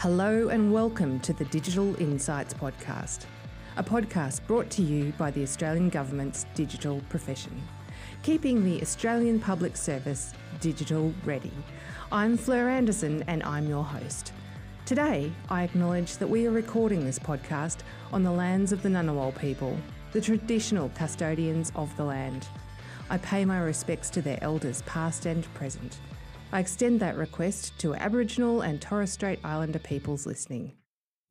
Hello and welcome to the Digital Insights Podcast, a podcast brought to you by the Australian Government's digital profession, keeping the Australian public service digital ready. I'm Fleur Anderson and I'm your host. Today, I acknowledge that we are recording this podcast on the lands of the Ngunnawal people, the traditional custodians of the land. I pay my respects to their elders, past and present. I extend that request to Aboriginal and Torres Strait Islander peoples listening.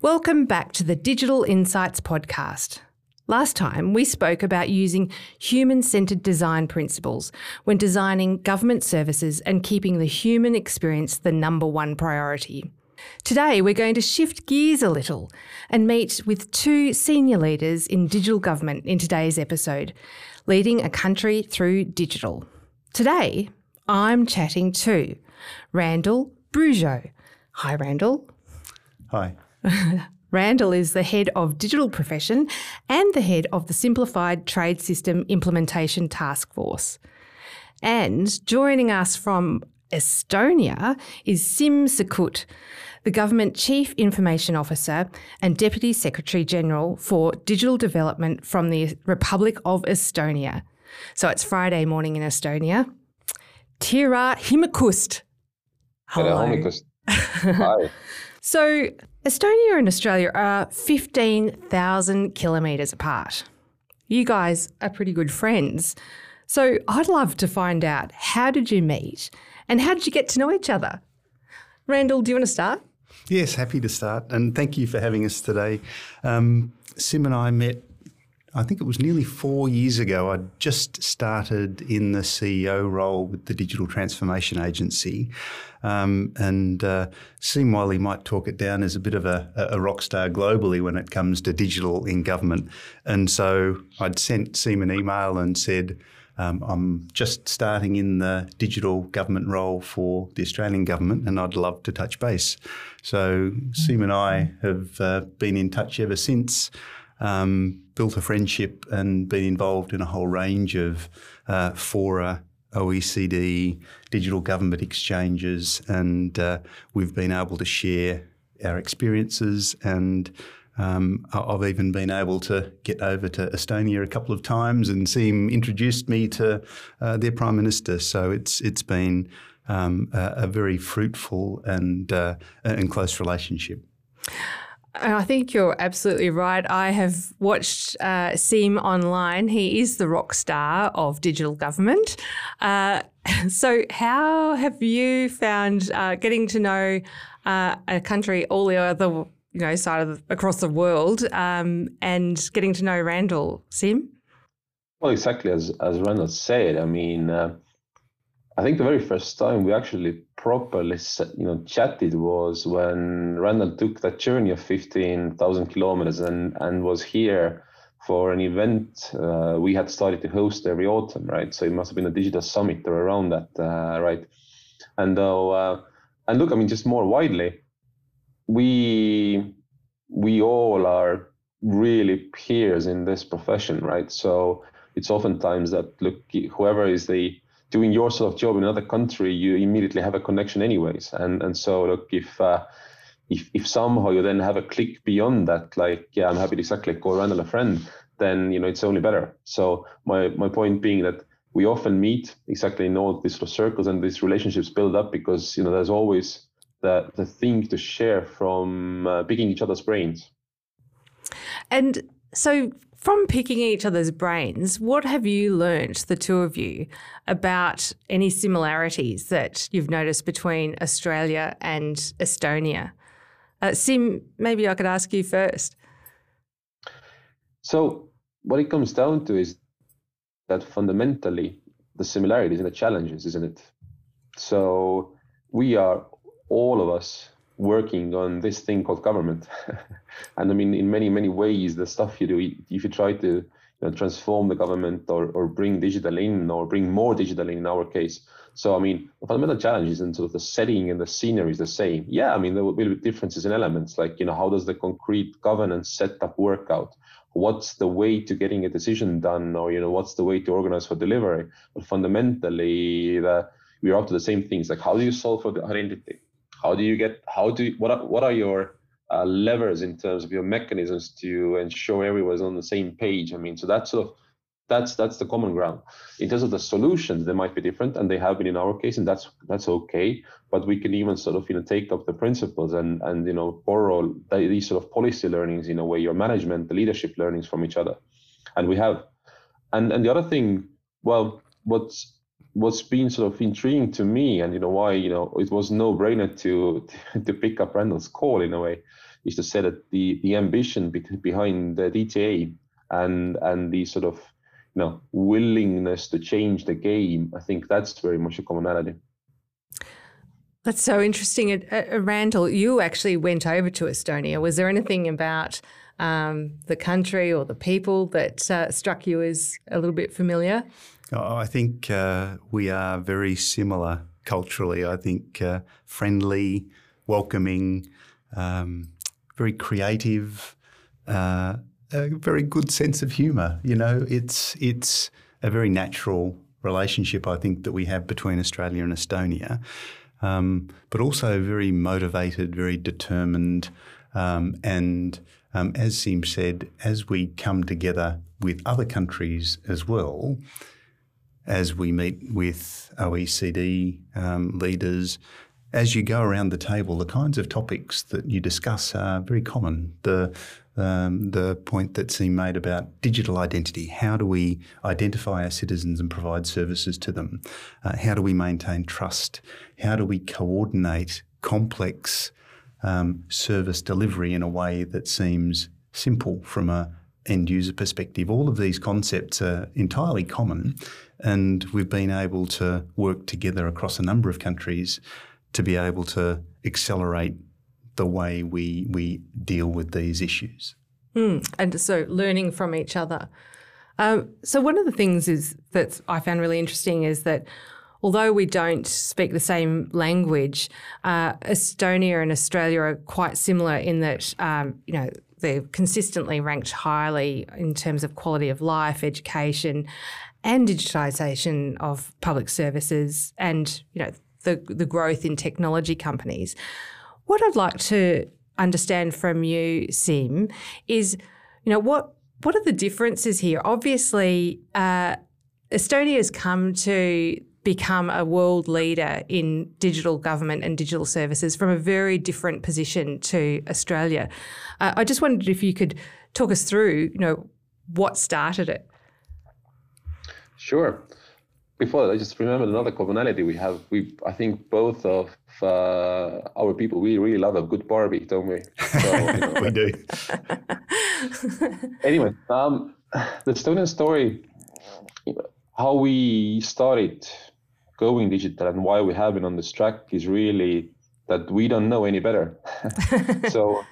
Welcome back to the Digital Insights Podcast. Last time, we spoke about using human centred design principles when designing government services and keeping the human experience the number one priority. Today, we're going to shift gears a little and meet with two senior leaders in digital government in today's episode, leading a country through digital. Today, I'm chatting to Randall Brugeaud. Hi, Randall. Hi. Randall is the head of digital profession and the head of the Simplified Trade System Implementation Task Force. And joining us from Estonia is Siim Sikkut, the Government Chief Information Officer and Deputy Secretary General for Digital Development from the Republic of Estonia. So it's Friday morning in Estonia. Tere Himmikust. Hello. Hi. so, Estonia and Australia are 15,000 kilometres apart. You guys are pretty good friends. So, I'd love to find out how did you meet and how did you get to know each other? Randall, do you want to start? Yes, happy to start. And thank you for having us today. Um, Siim and I met I think it was nearly four years ago. I just started in the CEO role with the Digital Transformation Agency. Um, and uh, Siim Wiley might talk it down as a bit of a, a, rock star globally when it comes to digital in government. And so I'd sent Siim an email and said, um, I'm just starting in the digital government role for the Australian government, and I'd love to touch base. So Siim and I have uh, been in touch ever since um, built a friendship and been involved in a whole range of uh, fora, OECD, digital government exchanges, and uh, we've been able to share our experiences and um, I've even been able to get over to Estonia a couple of times and Siim introduced me to uh, their prime minister. So it's it's been um, a, a, very fruitful and uh, and close relationship. I think you're absolutely right. I have watched uh, Siim online. He is the rock star of digital government. Uh, so, how have you found uh, getting to know uh, a country all the other, you know, side of the, across the world, um, and getting to know Randall, Siim? Well, exactly as as Randall said. I mean uh, I think the very first time we actually properly, you know, chatted was when Randall took that journey of 15,000 kilometers and, and was here for an event uh, we had started to host every autumn, right? So it must have been a digital summit or around that, uh, right? And uh, and look, I mean, just more widely, we we all are really peers in this profession, right? So it's oftentimes that look, whoever is the doing your sort of job in another country, you immediately have a connection anyways. And and so look, if uh, if if somehow you then have a click beyond that, like yeah, I'm happy to exactly call Randall a friend, then you know it's only better. So my my point being that we often meet exactly in all these sort of circles and these relationships build up because you know there's always the the thing to share from uh, picking each other's brains. And so from picking each other's brains, what have you learnt, the two of you, about any similarities that you've noticed between Australia and Estonia? Uh, Siim, maybe I could ask you first. So, what it comes down to is that fundamentally the similarities and the challenges, isn't it? So, we are all of us working on this thing called government. and I mean, in many, many ways, the stuff you do, if you try to you know, transform the government or, or bring digital in or bring more digital in, in our case. So, I mean, the fundamental challenges and sort of the setting and the scenery is the same. Yeah, I mean, there will be differences in elements like, you know, how does the concrete governance setup work out? What's the way to getting a decision done or, you know, what's the way to organize for delivery? But fundamentally, the, we're up to the same things like how do you solve for the identity? How do you get how do you, what are, what are your uh, levers in terms of your mechanisms to ensure everyone's on the same page? I mean so that's sort of that's that's the common ground. In terms of the solutions they might be different and they have been in our case and that's that's okay. But we can even sort of you know take up the principles and and you know borrow these sort of policy learnings in a way your management the leadership learnings from each other. And we have. And and the other thing well what's what's been sort of intriguing to me and you know why you know it was no brainer to to pick up Randall's call in a way is to say that the the ambition behind the DTA and and the sort of you know willingness to change the game I think that's very much a commonality. That's so interesting. Uh, uh, Randall, you actually went over to Estonia. Was there anything about um, the country or the people that uh, struck you as a little bit familiar? Oh, I think uh, we are very similar culturally. I think uh, friendly, welcoming, um, very creative, uh, a very good sense of humour. You know, it's it's a very natural relationship I think that we have between Australia and Estonia, um, but also very motivated, very determined, um, and um, as Siim said, as we come together with other countries as well, as we meet with OECD um, leaders, as you go around the table, the kinds of topics that you discuss are very common. The um, the point that Siim made about digital identity. How do we identify our citizens and provide services to them? Uh, how do we maintain trust? How do we coordinate complex um, service delivery in a way that seems simple from a end user perspective. All of these concepts are entirely common, and we've been able to work together across a number of countries to be able to accelerate the way we we deal with these issues. Mm, and so learning from each other. Um, so one of the things is that I found really interesting is that although we don't speak the same language, uh, Estonia and Australia are quite similar in that, um, you know, they're consistently ranked highly in terms of quality of life, education, and digitisation of public services, and you know the the growth in technology companies. What I'd like to understand from you, Siim, is you know what what are the differences here? Obviously, uh, Estonia has come to become a world leader in digital government and digital services from a very different position to Australia. Uh, I just wondered if you could talk us through, you know, what started it. Sure. Before that, I just remembered another commonality we have. We, I think, both of uh, our people, we really love a good Barbie, don't we? So, you know, we do. anyway, um, the Estonian story, how we started going digital and why we have been on this track is really that we don't know any better. so,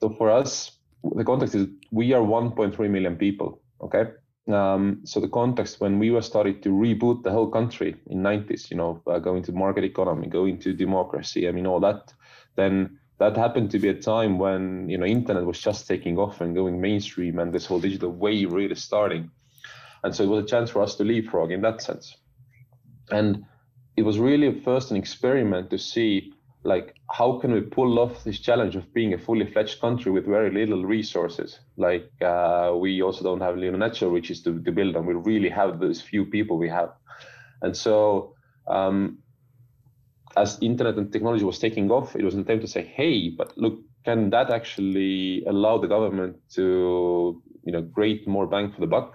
so for us, the context is we are 1.3 million people. Okay. Um, so the context when we were started to reboot the whole country in 90s, you know, uh, going to market economy, going to democracy, I mean, all that, then that happened to be a time when, you know, internet was just taking off and going mainstream and this whole digital wave really starting. And so it was a chance for us to leapfrog in that sense. And it was really first an experiment to see like how can we pull off this challenge of being a fully fledged country with very little resources? Like uh, we also don't have you know, natural riches to, to build on. We really have those few people we have. And so um, as internet and technology was taking off it was an attempt to say hey but look can that actually allow the government to you know create more bang for the buck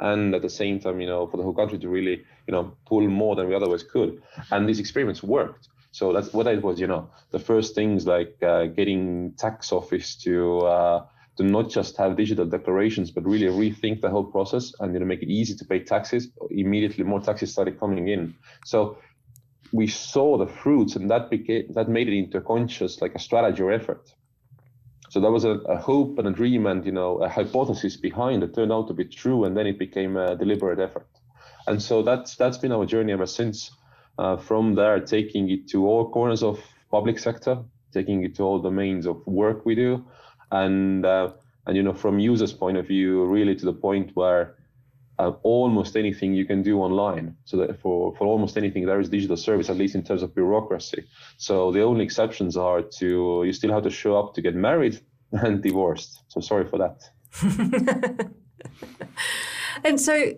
and at the same time, you know, for the whole country to really, you know, pull more than we otherwise could. And these experiments worked. So that's what it was, you know, the first things like uh, getting tax office to uh, to not just have digital declarations, but really rethink the whole process and you know make it easy to pay taxes. Immediately, more taxes started coming in. So we saw the fruits, and that became that made it into a conscious like a strategy or effort. So that was a, a, hope and a dream and you know a hypothesis behind it turned out to be true, and then it became a deliberate effort. And so that's that's been our journey ever since. Uh, from there, taking it to all corners of public sector, taking it to all domains of work we do, and uh, and you know from users' point of view, really to the point where uh, almost anything you can do online. So that for, for almost anything there is digital service, at least in terms of bureaucracy. So the only exceptions are to you still have to show up to get married and divorced. So sorry for that. and so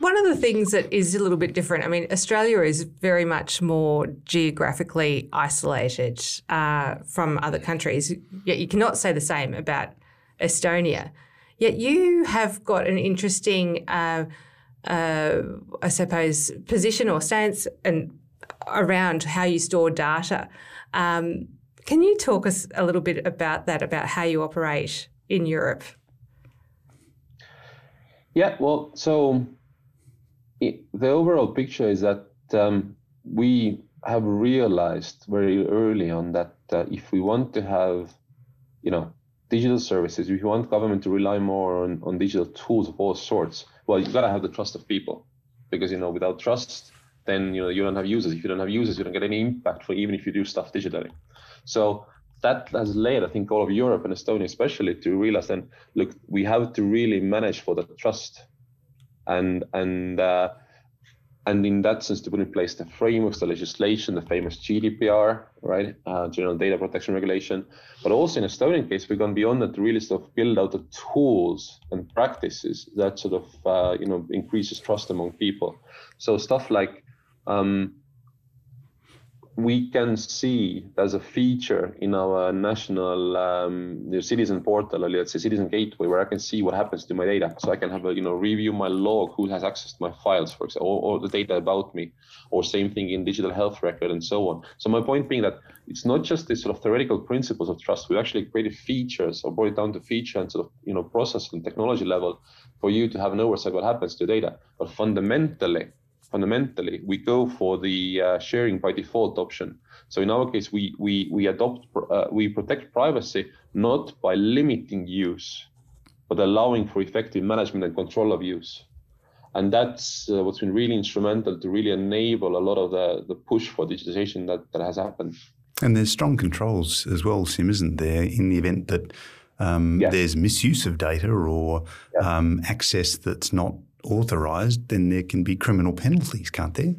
one of the things that is a little bit different, I mean, Australia is very much more geographically isolated uh, from other countries, yet you cannot say the same about Estonia. Yet you have got an interesting, uh, uh, I suppose, position or stance and around how you store data. Um, can you talk us a little bit about that, about how you operate in Europe? Yeah, well, so it, the overall picture is that um, we have realized very early on that uh, if we want to have, you know, digital services, if you want government to rely more on, on digital tools of all sorts, well, you've got to have the trust of people, because you know, without trust, then you know you don't have users. If you don't have users, you don't get any impact for even if you do stuff digitally. So that has led, I think, all of Europe and Estonia especially to realize then, look, we have to really manage for the trust, and and uh, and in that sense to put in place the frameworks, the legislation, the famous GDPR, right, uh, General Data Protection Regulation, but also in Estonian case, we've gone beyond that to really sort of build out the tools and practices that sort of uh, you know increases trust among people. So stuff like um, we can see as a feature in our national um, citizen portal, or let's say citizen gateway, where I can see what happens to my data. So I can have a you know review my log, who has access to my files, for example, or, or, the data about me, or same thing in digital health record and so on. So my point being that it's not just these sort of theoretical principles of trust. We actually created features or brought it down to feature and sort of you know process and technology level for you to have an oversight what happens to data. But fundamentally, fundamentally, we go for the uh, sharing by default option. So in our case, we we we adopt uh, we protect privacy not by limiting use, but allowing for effective management and control of use. And that's uh, what's been really instrumental to really enable a lot of the, the push for digitization that, that has happened. And there's strong controls as well, Siim, isn't there, in the event that um, yes. there's misuse of data or um, access that's not authorized, then there can be criminal penalties, can't there?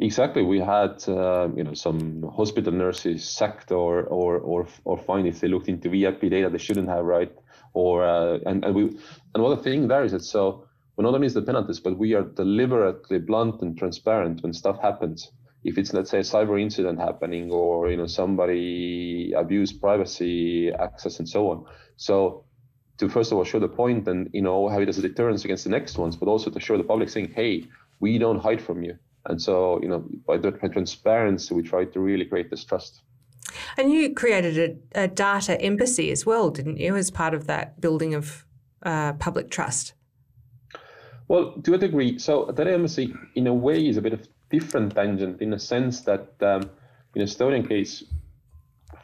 Exactly. We had uh, you know some hospital nurses sacked or or or or fined if they looked into VIP data they shouldn't have, right? Or uh, and and we another thing there is that so well, not only is the penalties, but we are deliberately blunt and transparent when stuff happens. If it's let's say a cyber incident happening or you know somebody abused privacy access and so on. So to first of all show the point and you know have it as a deterrence against the next ones, but also to show the public saying, hey, we don't hide from you. And so you know by transparency, we try to really create this trust. And you created a, a data embassy as well, didn't you, as part of that building of uh, public trust? Well, to a degree. So data embassy, in a way, is a bit of different tangent in the sense that um, in Estonian case,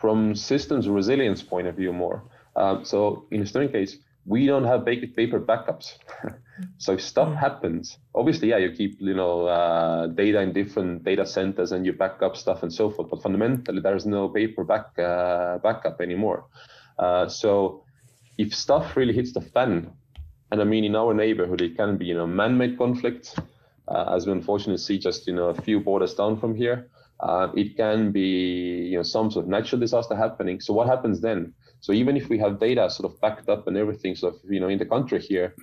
from systems resilience point of view more, um, so in a Estonian case, we don't have paper backups. so if stuff mm. happens, obviously, yeah, you keep you know uh, data in different data centers and you back up stuff and so forth. But fundamentally, there is no paper back uh, backup anymore. Uh, so if stuff really hits the fan, and I mean in our neighborhood, it can be you know man-made conflicts, uh, as we unfortunately see just you know a few borders down from here. Uh, it can be you know some sort of natural disaster happening. So what happens then? So even if we have data sort of backed up and everything sort of, you know, in the country here,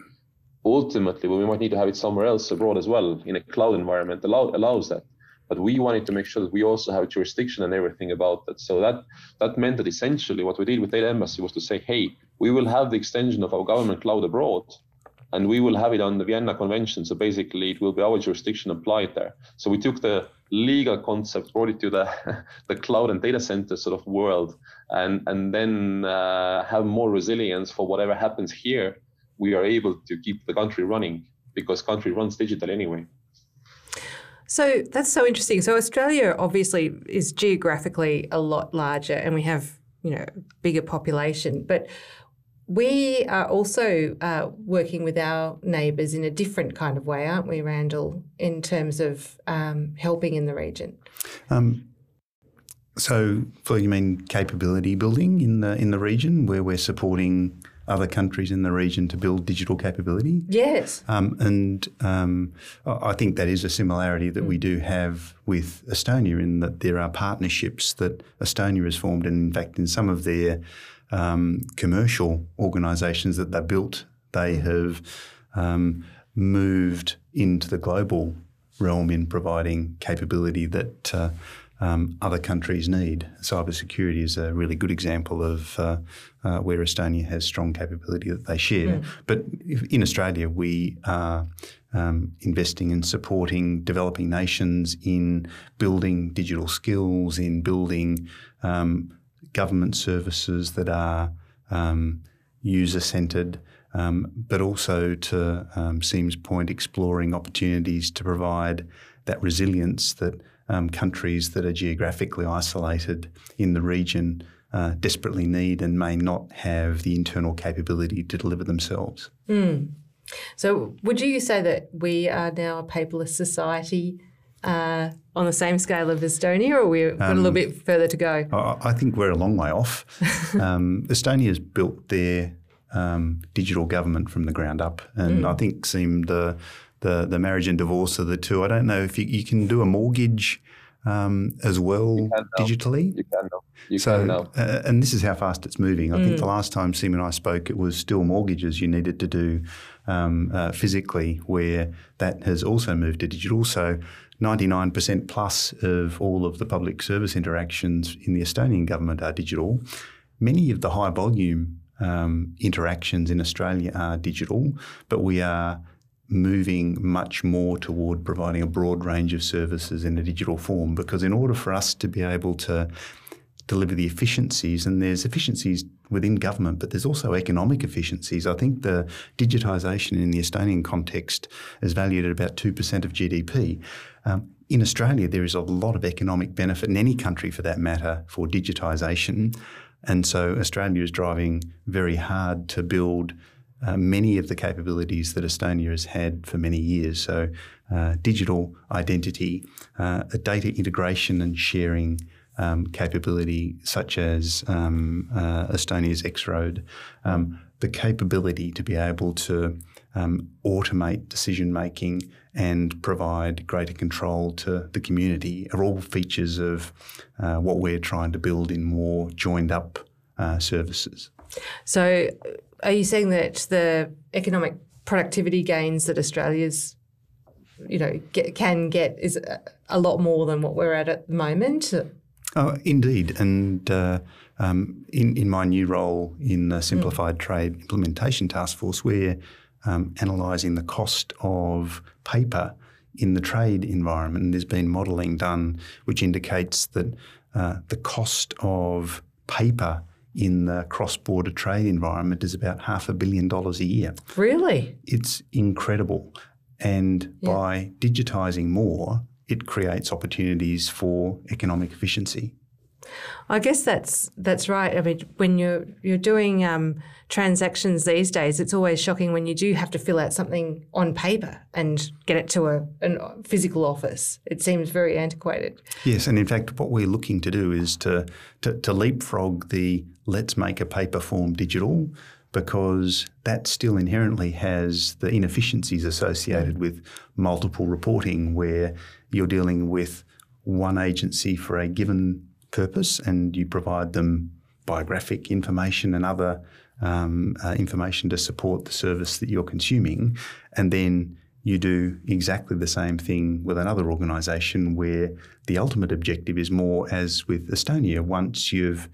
ultimately we might need to have it somewhere else abroad as well in a cloud environment allow, allows that. But we wanted to make sure that we also have jurisdiction and everything about that. So that that meant that essentially what we did with Data Embassy was to say, hey, we will have the extension of our government cloud abroad, and we will have it on the Vienna Convention. So basically, it will be our jurisdiction applied there. So we took the legal concept, brought it to the the cloud and data center sort of world, and and then uh, have more resilience for whatever happens here. We are able to keep the country running because country runs digital anyway. So that's so interesting. So Australia obviously is geographically a lot larger, and we have you know bigger population, but we are also uh, working with our neighbours in a different kind of way, aren't we, Randall, in terms of um, helping in the region? Um, so, for you mean capability building in the in the region, where we're supporting other countries in the region to build digital capability. Yes. Um, and um, I think that is a similarity that mm. we do have with Estonia in that there are partnerships that Estonia has formed. And in fact, in some of their um, commercial organisations that they built, they have um, moved into the global realm in providing capability that uh, um, other countries need. Cybersecurity is a really good example of uh, uh, where Estonia has strong capability that they share. Mm. But in Australia, we are um, investing in supporting developing nations in building digital skills, in building um, government services that are um, user centred. Um, but also to um, Siim's point, exploring opportunities to provide that resilience that um, countries that are geographically isolated in the region uh, desperately need and may not have the internal capability to deliver themselves. Mm. So, would you say that we are now a paperless society uh, on the same scale of Estonia, or we've got um, a little um, bit further to go? I think we're a long way off. um, Estonia has built their um, digital government from the ground up, and mm. I think seemed the the the marriage and divorce of the two. I don't know if you, you can do a mortgage um, as well digitally. You can now. You so, can now. Uh, and this is how fast it's moving. I mm. think the last time Siim and I spoke, it was still mortgages you needed to do um, uh, physically, where that has also moved to digital. So. 99% plus of all of the public service interactions in the Estonian government are digital. Many of the high volume um, interactions in Australia are digital, but we are moving much more toward providing a broad range of services in a digital form because in order for us to be able to deliver the efficiencies and there's efficiencies within government but there's also economic efficiencies. I think the digitisation in the estonian context is valued at about 2% of gdp um, in australia there is a lot of economic benefit in any country for that matter for digitisation. And so australia is driving very hard to build uh, many of the capabilities that Estonia has had for many years. So, uh, digital identity, uh, data integration and sharing um, capability, such as um, uh, Estonia's X Road, um, the capability to be able to um, automate decision making and provide greater control to the community are all features of uh, what we're trying to build in more joined up uh, services. So, are you saying that the economic productivity gains that Australia's you know get, can get is a lot more than what we're at at the moment? Oh, indeed, and uh, um, in in my new role in the Simplified mm. Trade Implementation Task Force, we're um, analysing the cost of paper in the trade environment. And there's been modelling done which indicates that uh, the cost of paper in the cross border trade environment is about half a billion dollars a year. Really? It's incredible. And yeah. by digitising more, it creates opportunities for economic efficiency. I guess that's that's right. I mean, when you're you're doing um, transactions these days, it's always shocking when you do have to fill out something on paper and get it to a, a physical office. It seems very antiquated. Yes, and in fact, what we're looking to do is to to, to leapfrog the let's make a paper form digital because that still inherently has the inefficiencies associated with multiple reporting where you're dealing with one agency for a given purpose and you provide them biographic information and other um, uh, information to support the service that you're consuming. And then you do exactly the same thing with another organisation where the ultimate objective is more as with Estonia, once you've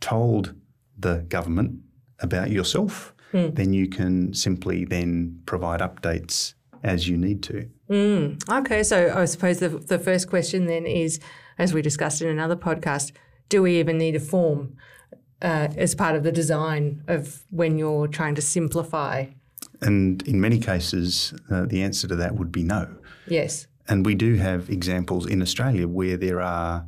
told the government about yourself, mm. then you can simply then provide updates as you need to. Mm. Okay, so I suppose the, the first question then is as we discussed in another podcast, do we even need a form uh, as part of the design of when you're trying to simplify? And in many cases, uh, the answer to that would be no. Yes. And we do have examples in Australia where there are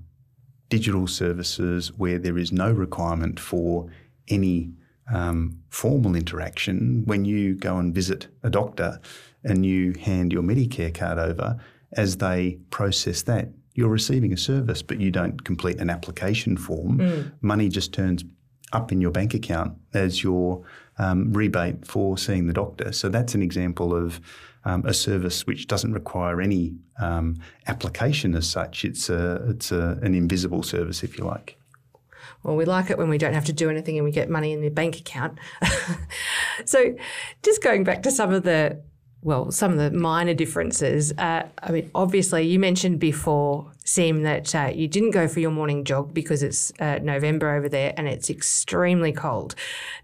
digital services where there is no requirement for any um, formal interaction. When you go and visit a doctor and you hand your Medicare card over, as they process that, you're receiving a service, but you don't complete an application form. Mm. Money just turns up in your bank account as your um, rebate for seeing the doctor. So that's an example of um, a service which doesn't require any um, application as such. It's a it's a, an invisible service, if you like. Well, we like it when we don't have to do anything and we get money in the bank account. so, just going back to some of the well, some of the minor differences. Uh, I mean, obviously, you mentioned before, Siim, that uh, you didn't go for your morning jog because it's uh, November over there and it's extremely cold.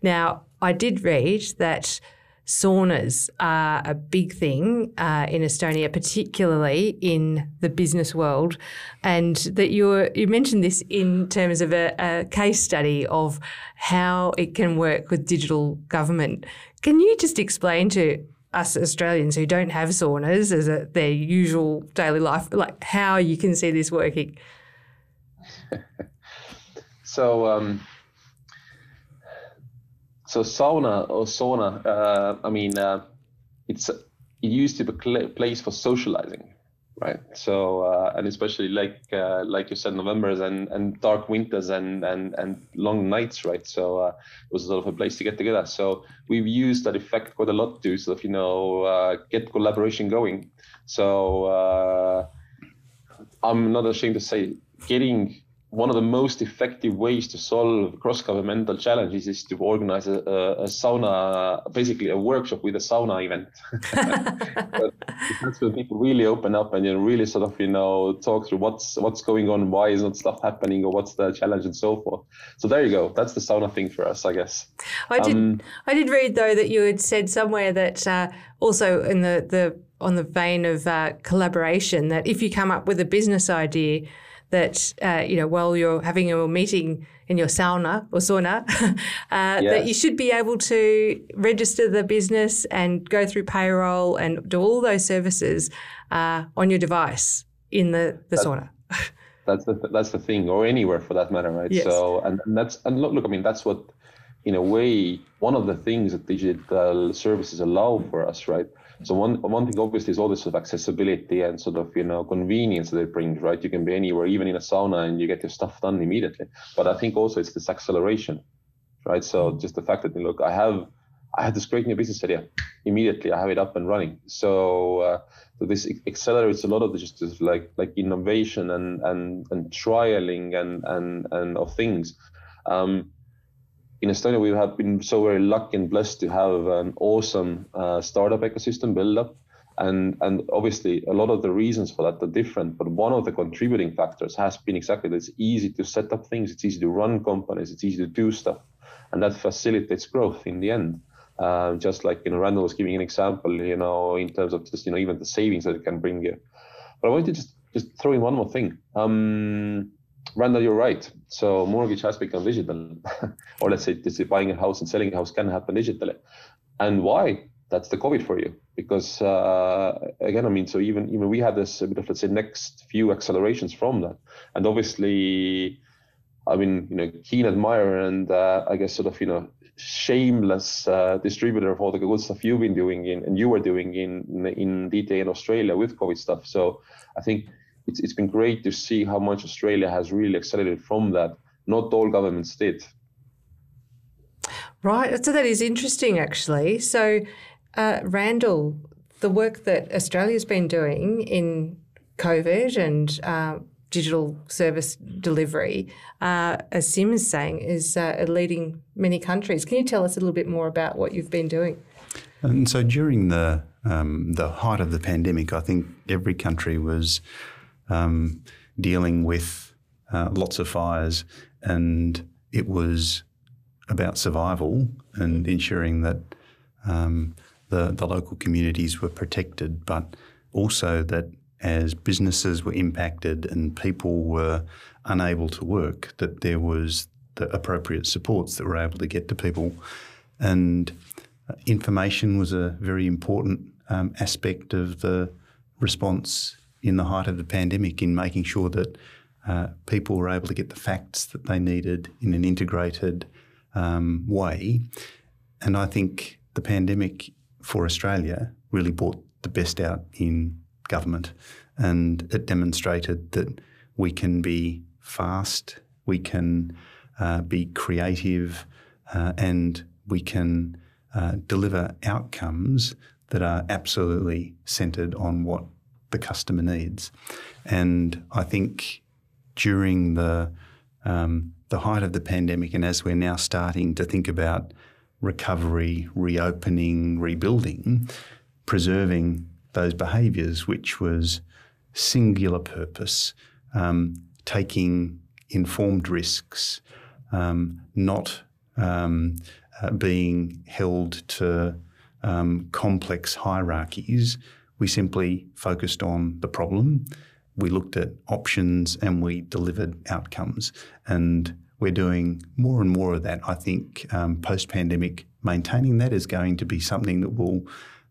Now, I did read that saunas are a big thing uh, in Estonia, particularly in the business world, and that you you mentioned this in terms of a, a case study of how it can work with digital government. Can you just explain to us Australians who don't have saunas as a, their usual daily life, like how you can see this working? so. Um so sauna or sauna, uh, I mean, uh, it's it used to be a place for socializing, right? So uh, and especially like uh, like you said, November's and, and dark winters and, and and long nights, right? So uh, it was sort of a place to get together. So we've used that effect quite a lot to sort of you know uh, get collaboration going. So I'm not ashamed to say getting one of the most effective ways to solve cross-governmental challenges is to organize a, a, sauna, basically a workshop with a sauna event. that's when people really open up and you know, really sort of you know talk through what's what's going on, why is not stuff happening, or what's the challenge, and so forth. So there you go. That's the sauna thing for us, I guess. I did. Um, I did read though that you had said somewhere that uh, also in the the on the vein of uh, collaboration that if you come up with a business idea that uh, you know while you're having a meeting in your sauna or sauna, uh, that you should be able to register the business and go through payroll and do all those services uh, on your device in the, the that's, sauna. that's the that's the thing, or anywhere for that matter, right? Yes. So and, and that's and look, look, I mean that's what in a way one of the things that digital services allow for us, right? So one one thing obviously is all this sort of accessibility and sort of you know convenience that it brings, right? You can be anywhere, even in a sauna, and you get your stuff done immediately. But I think also it's this acceleration, right? So mm-hmm. just the fact that look, I have I had this great new business idea immediately. I have it up and running. So, uh, so this accelerates a lot of the just like like innovation and and and trialing and and and of things. Um, in Estonia, we have been so very lucky and blessed to have an awesome uh, startup ecosystem build up. And, and obviously, a lot of the reasons for that are different. But one of the contributing factors has been exactly that it's easy to set up things, it's easy to run companies, it's easy to do stuff. And that facilitates growth in the end. Uh, just like you know, Randall was giving an example, you know, in terms of just you know even the savings that it can bring you. But I wanted to just just throw in one more thing. Um, Randall, you're right. So mortgage has become digital, or let's say this buying a house and selling a house can happen digitally. And why? That's the COVID for you, because uh, again, I mean, so even even we had this a bit of let's say next few accelerations from that, and obviously, I mean, you know, keen admirer and uh, I guess sort of you know shameless uh, distributor of all the good stuff you've been doing in and you were doing in in DTA in Australia with COVID stuff. So I think it's, it's been great to see how much Australia has really accelerated from that. Not all governments did. Right. So that is interesting, actually. So, uh, Randall, the work that Australia's been doing in COVID and uh, digital service delivery, uh, as Siim is saying, is uh, leading many countries. Can you tell us a little bit more about what you've been doing? And so during the um, the height of the pandemic, I think every country was um, dealing with uh, lots of fires, and it was about survival and ensuring that um, the the local communities were protected, but also that as businesses were impacted and people were unable to work, that there was the appropriate supports that were able to get to people, and uh, information was a very important um, aspect of the response in the height of the pandemic in making sure that uh, people were able to get the facts that they needed in an integrated um, way. And I think the pandemic for Australia really brought the best out in government and it demonstrated that we can be fast, we can uh, be creative, uh, and we can uh, deliver outcomes that are absolutely centered on what the customer needs. And I think during the um, the height of the pandemic, and as we're now starting to think about recovery, reopening, rebuilding, preserving those behaviours, which was singular purpose, um, taking informed risks, um, not um, uh, being held to um, complex hierarchies. We simply focused on the problem. We looked at options and we delivered outcomes. And we're doing more and more of that. I think um, post pandemic, maintaining that is going to be something that will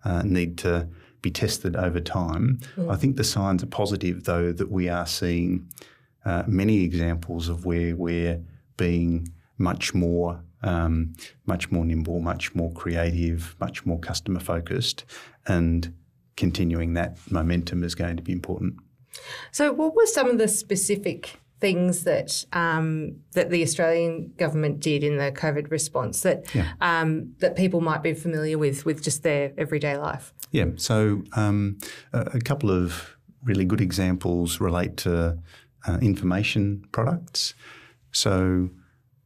uh, need to be tested over time. Mm. I think the signs are positive, though, that we are seeing uh, many examples of where we're being much more um, much more nimble, much more creative, much more customer focused, and continuing that momentum is going to be important. So, what were some of the specific things that um, that the Australian government did in the COVID response that yeah. um, that people might be familiar with with just their everyday life? Yeah. So, um, a, couple of really good examples relate to uh, information products. So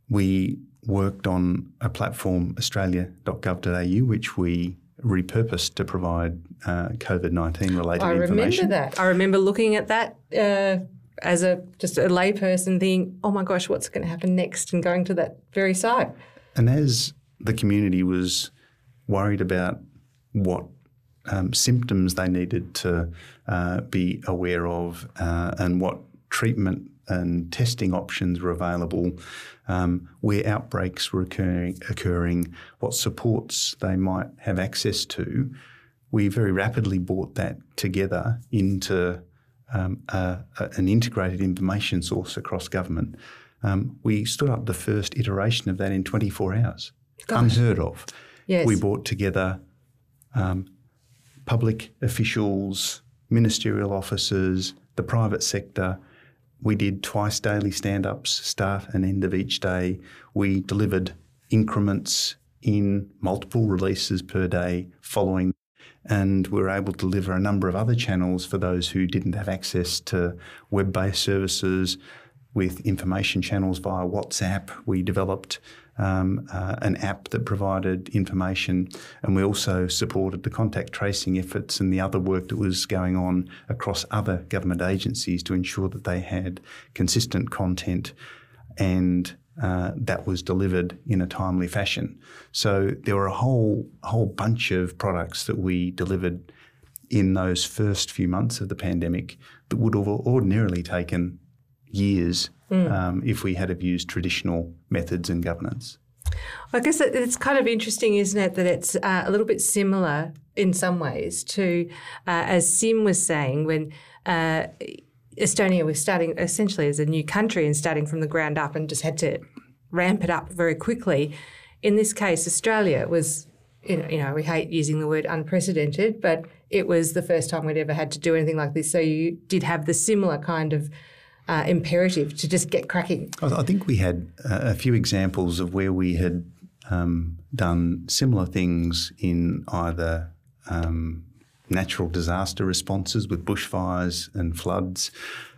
we worked on a platform, australia.gov.au, which we repurposed to provide uh, COVID 19 related I information. I remember that. I remember looking at that. Uh, as a just a layperson thinking, oh my gosh, what's going to happen next, and going to that very site. And as the community was worried about what um, symptoms they needed to uh, be aware of uh, and what treatment and testing options were available, um, where outbreaks were occurring, occurring, what supports they might have access to, we very rapidly brought that together into um, a, a, an integrated information source across government. Um, we stood up the first iteration of that in 24 hours, unheard of. Yes. We brought together um, public officials, ministerial officers, the private sector, we did twice daily stand ups, start and end of each day. We delivered increments in multiple releases per day following. And we were able to deliver a number of other channels for those who didn't have access to web based services with information channels via WhatsApp. We developed um, uh, an app that provided information, and we also supported the contact tracing efforts and the other work that was going on across other government agencies to ensure that they had consistent content and uh, that was delivered in a timely fashion. So there were a whole whole bunch of products that we delivered in those first few months of the pandemic that would have ordinarily taken years mm. um, if we had have used traditional methods and governance. I guess it's kind of interesting, isn't it, that it's uh, a little bit similar in some ways to, uh, as Siim was saying, when uh, Estonia was starting essentially as a new country and starting from the ground up and just had to ramp it up very quickly. In this case, Australia was, you know, you know, we hate using the word unprecedented, but it was the first time we'd ever had to do anything like this. So you did have the similar kind of uh, imperative to just get cracking. I think we had a few examples of where we had um, done similar things in either um, natural disaster responses with bushfires and floods,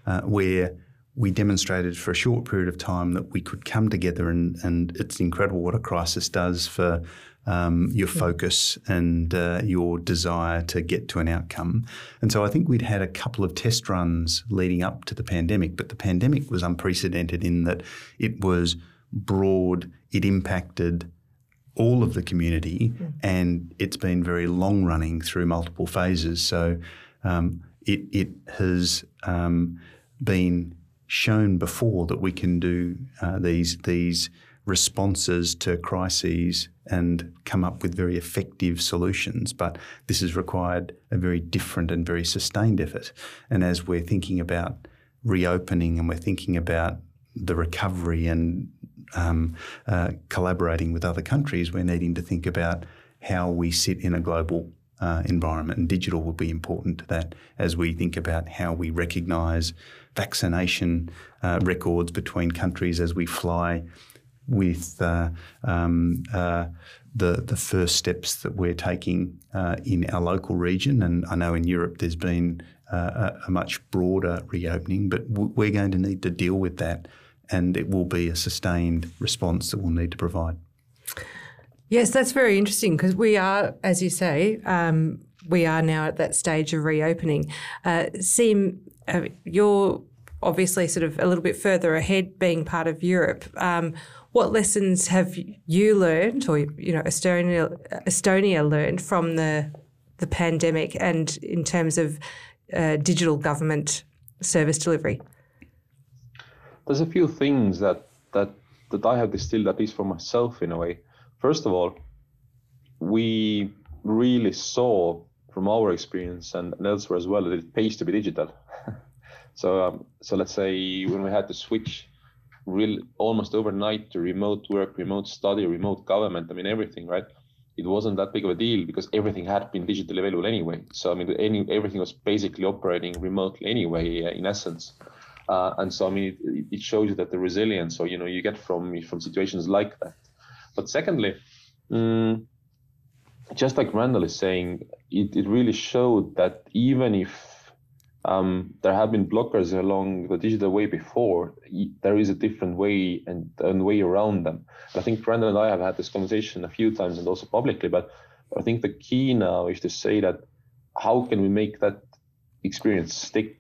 uh, where we demonstrated for a short period of time that we could come together, and, and it's incredible what a crisis does for um, your focus and uh, your desire to get to an outcome. And so I think we'd had a couple of test runs leading up to the pandemic, but the pandemic was unprecedented in that it was broad, it impacted all of the community, mm. and it's been very long running through multiple phases. So um, it, it has um, been shown before that we can do uh, these these responses to crises and come up with very effective solutions. But this has required a very different and very sustained effort. And as we're thinking about reopening and we're thinking about the recovery and um, uh, collaborating with other countries, we're needing to think about how we sit in a global uh, environment, and digital will be important to that as we think about how we recognise vaccination uh, records between countries as we fly with uh, um, uh, the the first steps that we're taking uh, in our local region, and I know in Europe there's been uh, a, a, much broader reopening, but we're going to need to deal with that, and it will be a sustained response that we'll need to provide. Yes, that's very interesting because we are, as you say, um, we are now at that stage of reopening. Uh, Siim, uh, you're obviously sort of a little bit further ahead, being part of Europe. Um, what lessons have you learned, or you know, Estonia Estonia learned from the the pandemic, and in terms of uh, digital government service delivery? There's a few things that that that I have distilled, at least for myself, in a way. First of all, we really saw from our experience and, elsewhere as well that it pays to be digital. so, um, so let's say when we had to switch real almost overnight to remote work, remote study, remote government. I mean everything, right? It wasn't that big of a deal because everything had been digitally available anyway. So I mean, any, everything was basically operating remotely anyway, uh, in essence. Uh, and so I mean, it, it, shows you that the resilience, or you know, you get from from situations like that. But secondly, um, just like Randall is saying, it, it really showed that even if um, there have been blockers along the digital way before. There is a different way and a way around them. I think Brandon and I have had this conversation a few times and also publicly, but I think the key now is to say that how can we make that experience stick?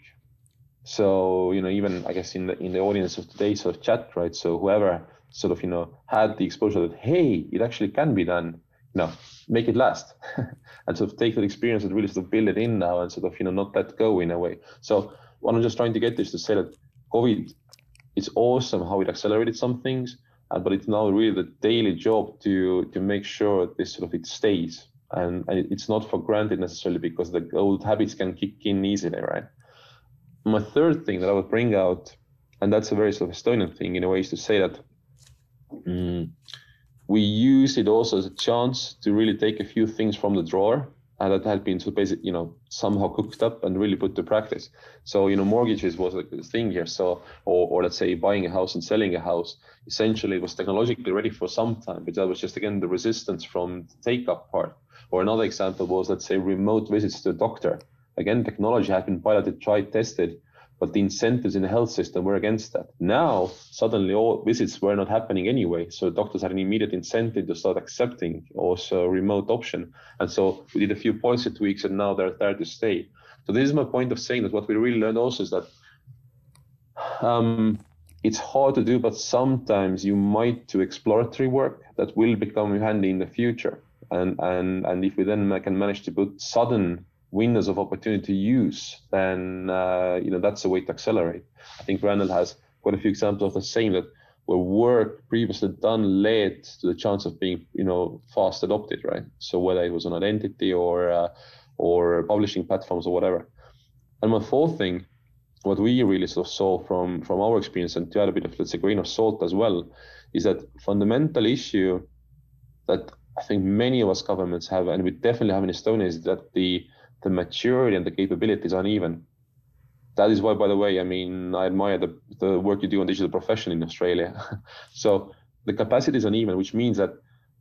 So, you know, even I guess in the in the audience of today's sort of chat, right? So whoever sort of, you know, had the exposure that hey, it actually can be done, know, make it last. and sort of take that experience and really sort of build it in now and sort of you know not let go in a way. So what I'm just trying to get is to say that COVID, it's awesome how it accelerated some things, uh, but it's now really the daily job to to make sure this sort of it stays. And, and it's not for granted necessarily because the old habits can kick in easily, right? My third thing that I would bring out, and that's a very sort of Estonian thing in a way, is to say that um, we use it also as a chance to really take a few things from the drawer and that had been so basically, you know, somehow cooked up and really put to practice. So, you know, mortgages was a thing here. So, or, or let's say buying a house and selling a house, essentially it was technologically ready for some time, but that was just again the resistance from the take up part. Or another example was, let's say, remote visits to a doctor. Again, technology had been piloted, tried, tested, but the incentives in the health system were against that. Now, suddenly all visits were not happening anyway. So doctors had an immediate incentive to start accepting also remote option. And so we did a few policy tweaks and now they're there to stay. So this is my point of saying that what we really learned also is that um, it's hard to do, but sometimes you might do exploratory work that will become handy in the future. And, and, and if we then can manage to put sudden windows of opportunity to use, then uh, you know that's a way to accelerate. I think Randall has quite a few examples of the same that where work previously done led to the chance of being you know fast adopted, right? So whether it was an identity or uh, or publishing platforms or whatever. And my fourth thing, what we really sort of saw from from our experience, and to add a bit of let's say grain of salt as well, is that fundamental issue that I think many of us governments have, and we definitely have in Estonia, is that the the maturity and the capabilities uneven. That is why, by the way, I mean, I admire the, the work you do on digital profession in Australia. so the capacity is uneven, which means that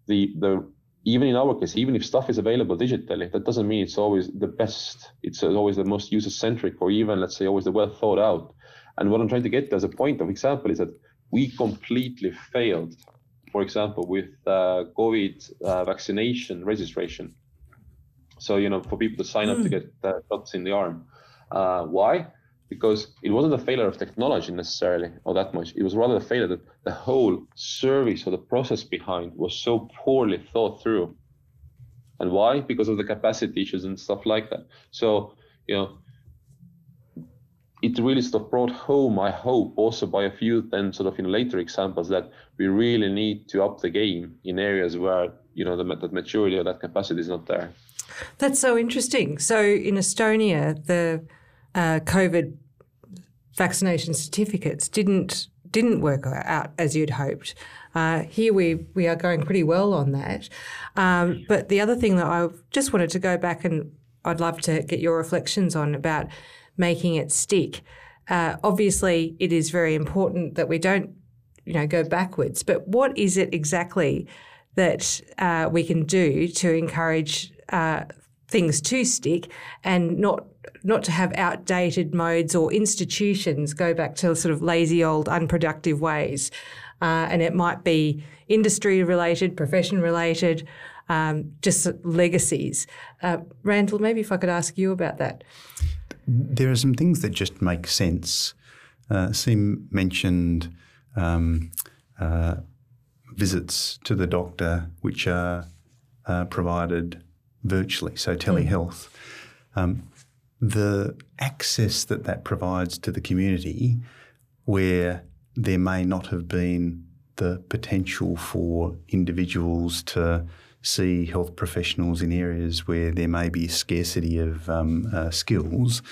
the the even in our case, even if stuff is available digitally, that doesn't mean it's always the best. It's always the most user centric, or even let's say always the well thought out. And what I'm trying to get as a point of example is that we completely failed, for example, with uh, COVID uh, vaccination registration. So you know, for people to sign up to hmm. get uh, shots in the arm. Uh, why? Because it wasn't a failure of technology necessarily, or that much. It was rather a failure that the whole service or the process behind was so poorly thought through. And why? Because of the capacity issues and stuff like that. So you know, it really sort of brought home, I hope, also by a few then sort of in later examples that we really need to up the game in areas where you know the, the maturity or that capacity is not there. That's so interesting. So in Estonia, the uh, COVID vaccination certificates didn't didn't work out as you'd hoped. Uh, here we we are going pretty well on that. Um, but the other thing that I just wanted to go back and I'd love to get your reflections on about making it stick. Uh, obviously, it is very important that we don't, you know, go backwards. But what is it exactly that uh, we can do to encourage uh, things to stick and not not to have outdated modes or institutions go back to sort of lazy old unproductive ways? Uh, and it might be industry related, profession related. Um, just legacies. Uh, Randall, maybe if I could ask you about that. There are some things that just make sense. Uh, Siim mentioned um, uh, visits to the doctor, which are uh, provided virtually, so telehealth. Mm. Um, the access that that provides to the community, where there may not have been the potential for individuals to see health professionals in areas where there may be a scarcity of um, uh, skills,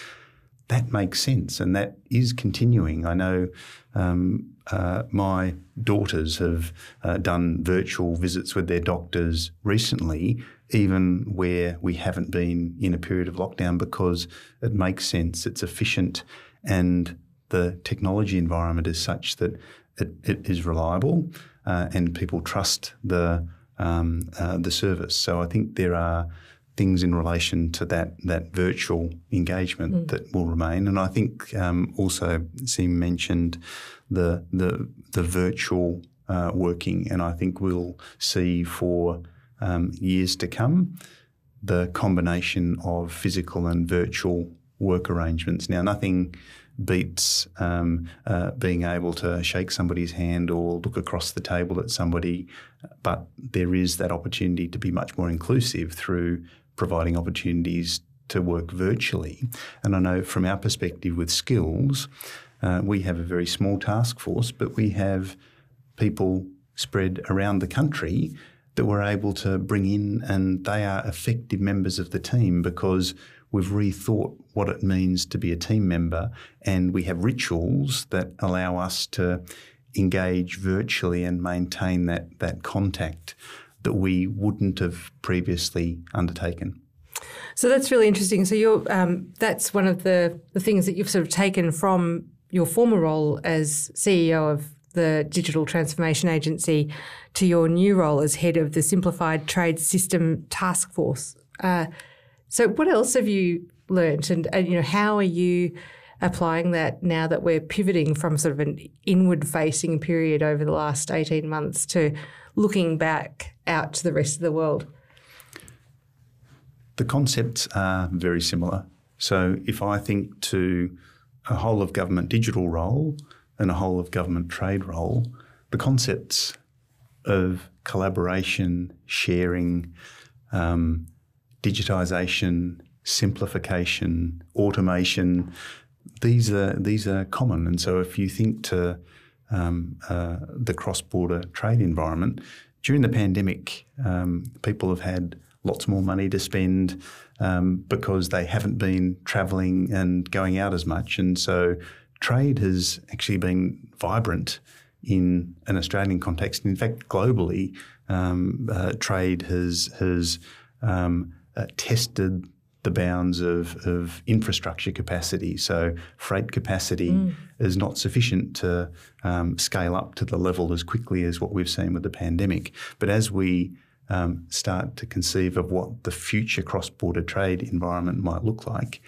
that makes sense and that is continuing. I know um, uh, my daughters have uh, done virtual visits with their doctors recently, even where we haven't been in a period of lockdown, because it makes sense, it's efficient, and the technology environment is such that it, it is reliable uh, and people trust the um, uh, the service. So I think there are things in relation to that that virtual engagement mm. that will remain. And I think um, also Siim mentioned the the the virtual uh, working, and I think we'll see for um, years to come the combination of physical and virtual work arrangements. Now, nothing beats um, uh, being able to shake somebody's hand or look across the table at somebody, but there is that opportunity to be much more inclusive through providing opportunities to work virtually. And I know from our perspective with skills, uh, we have a very small task force, but we have people spread around the country that we're able to bring in, and they are effective members of the team because we've rethought what it means to be a team member, and we have rituals that allow us to engage virtually and maintain that that contact that we wouldn't have previously undertaken. So that's really interesting. So you're um, that's one of the the things that you've sort of taken from your former role as CEO of the Digital Transformation Agency to your new role as head of the Simplified Trade System Task Force. Uh, so what else have you learnt, and, and you know how are you applying that now that we're pivoting from sort of an inward facing period over the last 18 months to looking back out to the rest of the world? The concepts are very similar. So if I think to a whole of government digital role and a whole of government trade role, the concepts of collaboration, sharing, um, digitisation, simplification, automation, these are these are common. And so if you think to um, uh, the cross-border trade environment, during the pandemic, um, people have had lots more money to spend um, because they haven't been travelling and going out as much. And so trade has actually been vibrant in an Australian context. In fact, globally, um, uh, trade has has um, uh, tested the bounds of, of infrastructure capacity. So freight capacity mm. is not sufficient to um, scale up to the level as quickly as what we've seen with the pandemic. But as we um, start to conceive of what the future cross-border trade environment might look like,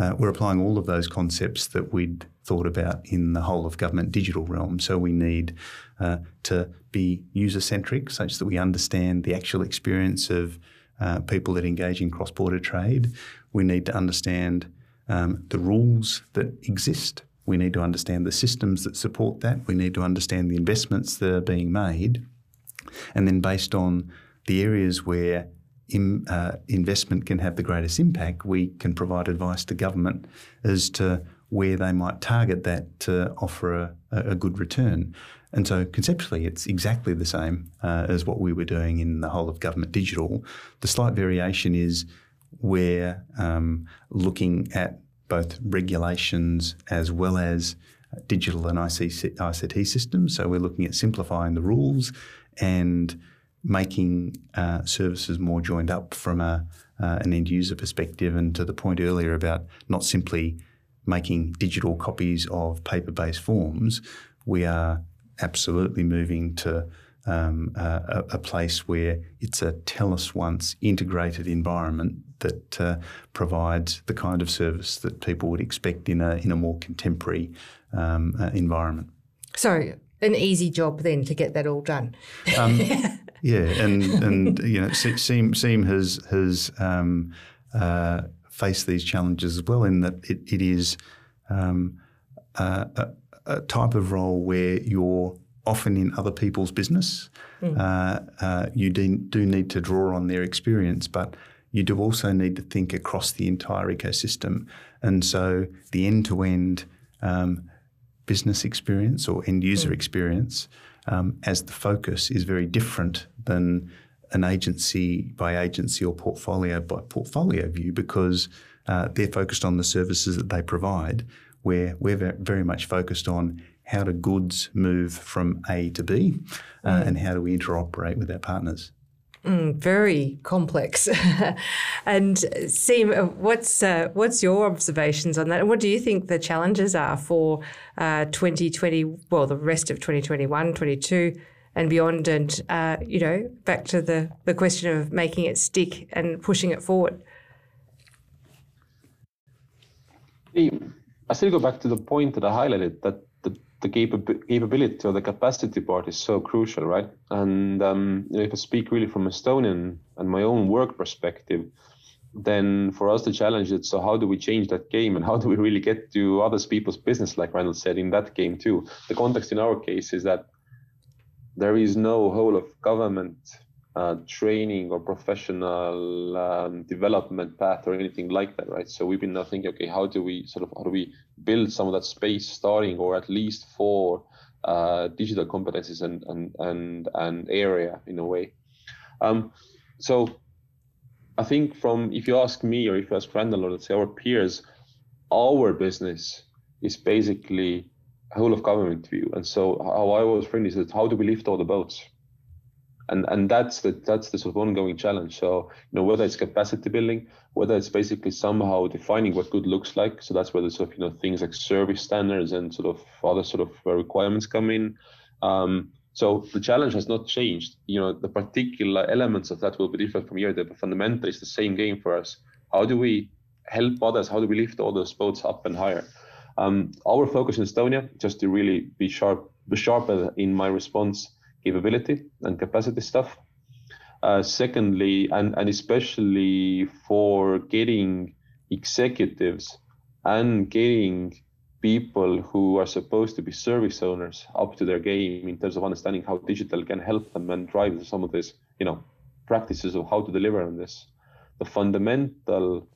uh, we're applying all of those concepts that we'd thought about in the whole of government digital realm. So we need uh, to be user-centric such that we understand the actual experience of uh, people that engage in cross border trade. We need to understand um, the rules that exist. We need to understand the systems that support that. We need to understand the investments that are being made. And then, based on the areas where in, uh, investment can have the greatest impact, we can provide advice to government as to where they might target that to offer a, a good return. And so conceptually, it's exactly the same uh, as what we were doing in the whole of government digital. The slight variation is we're um, looking at both regulations as well as digital and ICT systems. So we're looking at simplifying the rules and making uh, services more joined up from a, uh, an end user perspective. And to the point earlier about not simply making digital copies of paper based forms, we are absolutely moving to um, a, a, place where it's a tell us once integrated environment that uh, provides the kind of service that people would expect in a in a more contemporary um, uh, environment. So an easy job then to get that all done. Um, yeah, and and you know, Siim Siim has has um, uh, faced these challenges as well in that it, it is um, a, a, type of role where you're often in other people's business. Mm. Uh, uh, you do, do need to draw on their experience, but you do also need to think across the entire ecosystem. And so the end to end business experience or end user mm. experience um, as the focus is very different than an agency by agency or portfolio by portfolio view because uh, they're focused on the services that they provide, where we're very much focused on how do goods move from A to B uh, mm. and how do we interoperate with our partners. Mm, very complex. and Siim, uh, what's uh, what's your observations on that? And what do you think the challenges are for uh, 2020? Well, the rest of 2021, 22, and beyond. And uh, you know, back to the the question of making it stick and pushing it forward. I still go back to the point that I highlighted that the capab- capability or the capacity part is so crucial, right? And um, if I speak really from Estonian and my own work perspective, then for us the challenge is so how do we change that game and how do we really get to other people's business, like Randall said in that game too. The context in our case is that there is no whole of government uh, training or professional um, development path or anything like that, right? So we've been now thinking, okay, how do we sort of how do we build some of that space starting or at least for uh, digital competencies and and and and area in a way. Um, so I think from if you ask me or if you ask Randall or let's say our peers, our business is basically whole of government view. And so how I was framing is that how do we lift all the boats? And and that's the that's the sort of ongoing challenge. So you know whether it's capacity building whether it's basically somehow defining what good looks like. So that's where the sort of you know things like service standards and sort of other sort of uh, requirements come in. Um, so the challenge has not changed. You know the particular elements of that will be different from year to year, but fundamentally it's the same game for us. How do we help others? How do we lift all those boats up and higher? Um, our focus in estonia just to really be sharp be sharp in my response capability and capacity stuff. Uh, secondly, and, and especially for getting executives and getting people who are supposed to be service owners up to their game in terms of understanding how digital can help them and drive some of this, you know, practices of how to deliver on this. The fundamental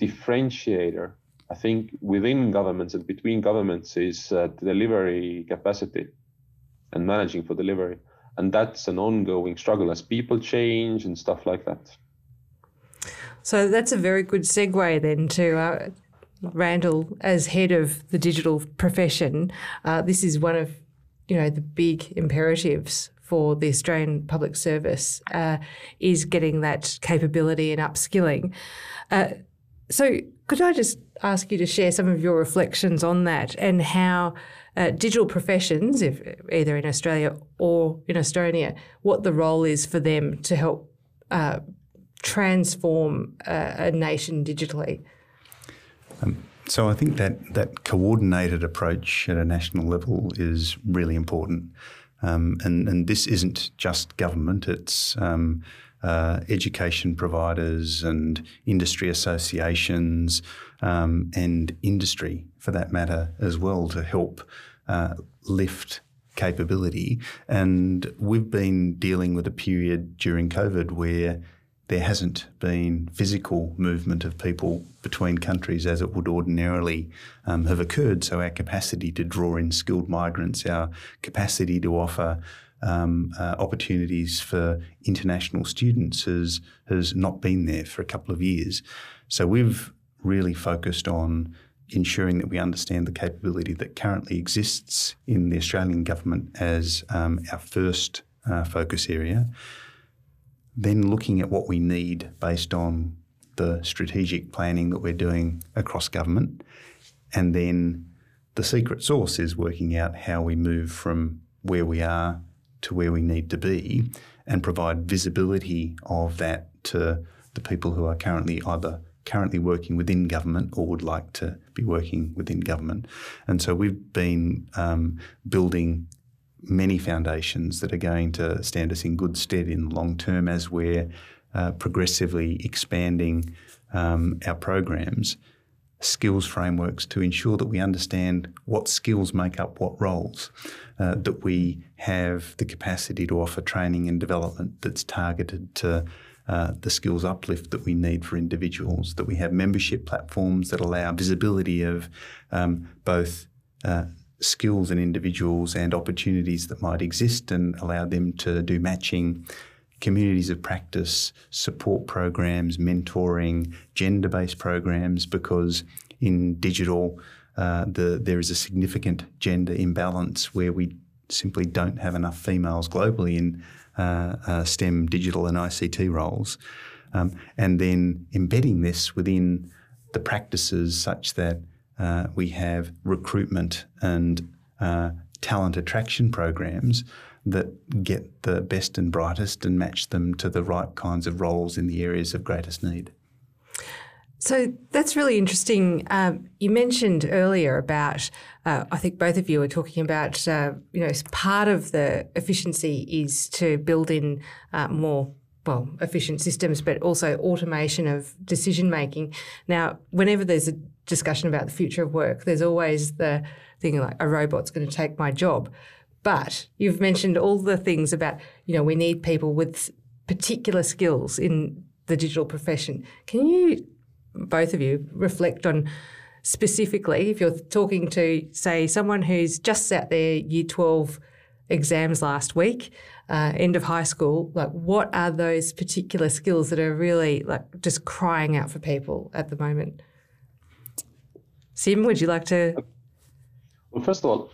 differentiator, I think, within governments and between governments is uh, delivery capacity and managing for delivery. And that's an ongoing struggle as people change and stuff like that. So that's a very good segue then to uh, Randall as head of the digital profession. Uh, this is one of you know the big imperatives for the Australian Public Service uh, is getting that capability and upskilling. Uh, so could I just ask you to share some of your reflections on that and how uh, digital professions, if either in Australia or in Estonia, what the role is for them to help uh, transform uh, a nation digitally? Um, so I think that that coordinated approach at a national level is really important, um, and and this isn't just government; it's um, uh, education providers and industry associations um, and industry, for that matter, as well, to help uh, lift capability. And we've been dealing with a period during COVID where there hasn't been physical movement of people between countries as it would ordinarily um, have occurred. So our capacity to draw in skilled migrants, our capacity to offer um, uh, opportunities for international students has has not been there for a couple of years. So we've really focused on ensuring that we understand the capability that currently exists in the Australian government as um, our first uh, focus area. Then looking at what we need based on the strategic planning that we're doing across government. And then the secret sauce is working out how we move from where we are to where we need to be and provide visibility of that to the people who are currently either currently working within government or would like to be working within government. And so we've been um, building many foundations that are going to stand us in good stead in the long term as we're uh, progressively expanding um, our programs, skills frameworks to ensure that we understand what skills make up what roles, uh, that we have the capacity to offer training and development that's targeted to uh, the skills uplift that we need for individuals, that we have membership platforms that allow visibility of um, both uh, skills in individuals and opportunities that might exist and allow them to do matching, communities of practice, support programs, mentoring, gender based programs, because in digital, uh, the, there is a significant gender imbalance where we simply don't have enough females globally in uh, uh, STEM, digital, and ICT roles, um, and then embedding this within the practices such that uh, we have recruitment and uh, talent attraction programs that get the best and brightest and match them to the right kinds of roles in the areas of greatest need. So that's really interesting. Um, you mentioned earlier about, uh, I think both of you were talking about, uh, you know, part of the efficiency is to build in uh, more, well, efficient systems, but also automation of decision making. Now, whenever there's a discussion about the future of work, there's always the thing like a robot's going to take my job. But you've mentioned all the things about, you know, we need people with particular skills in the digital profession. Can you both of you reflect on specifically if you're talking to, say, someone who's just sat their year 12 exams last week, uh, end of high school, like what are those particular skills that are really like just crying out for people at the moment? Siim, would you like to? Well, first of all,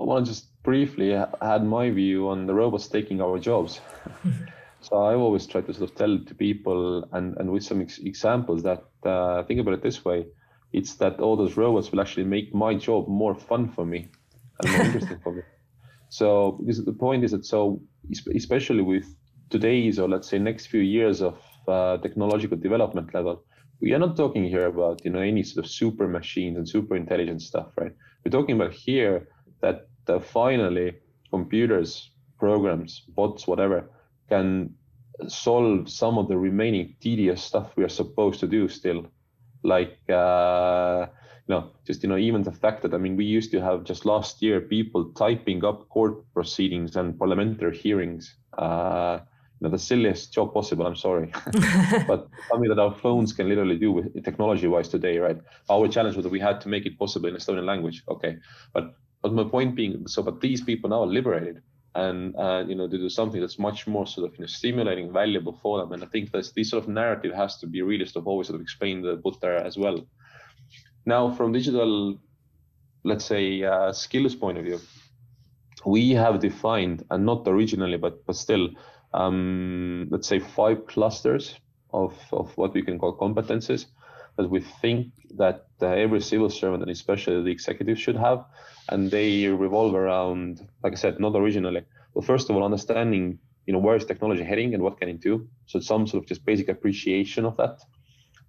I want to just briefly add my view on the robots taking our jobs. So I always try to sort of tell to people, and, and with some ex- examples, that uh, think about it this way: it's that all those robots will actually make my job more fun for me and more interesting for me. So because the point is that so especially with today's or let's say next few years of uh, technological development level, we are not talking here about you know any sort of super machines and super intelligent stuff, right? We're talking about here that uh, finally computers, programs, bots, whatever can solve some of the remaining tedious stuff we are supposed to do still. Like uh, you know just you know even the fact that i mean we used to have just last year people typing up court proceedings and parliamentary hearings. Uh, you know the silliest job possible i'm sorry. But something that our phones can literally do with technology wise today right? Our challenge was that we had to make it possible in estonian language. Okay. But but my point being so but these people now are liberated and uh, you know to do something that's much more sort of you know stimulating, valuable for them. And I think that this sort of narrative has to be really sort of always sort of explained, the put there as well. Now, from digital, let's say uh, skills point of view, we have defined, and not originally, but but still, um, let's say five clusters of of what we can call competences that we think that uh, every civil servant and especially the executive should have and they revolve around, like I said, not originally. Well, first of all, understanding, you know, where is technology heading and what can it do? So some sort of just basic appreciation of that.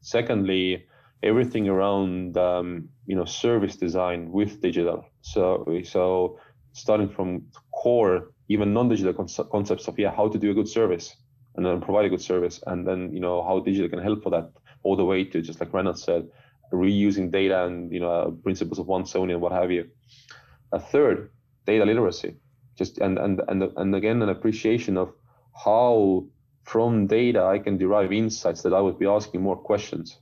Secondly, everything around, um, you know, service design with digital. So, so starting from core, even non-digital concepts of yeah, how to do a good service and then provide a good service, and then you know how digital can help for that, all the way to just like Renat said, reusing data and you know principles of once-only and what have you. A third, data literacy, just and and and and again an appreciation of how from data I can derive insights that I would be asking more questions.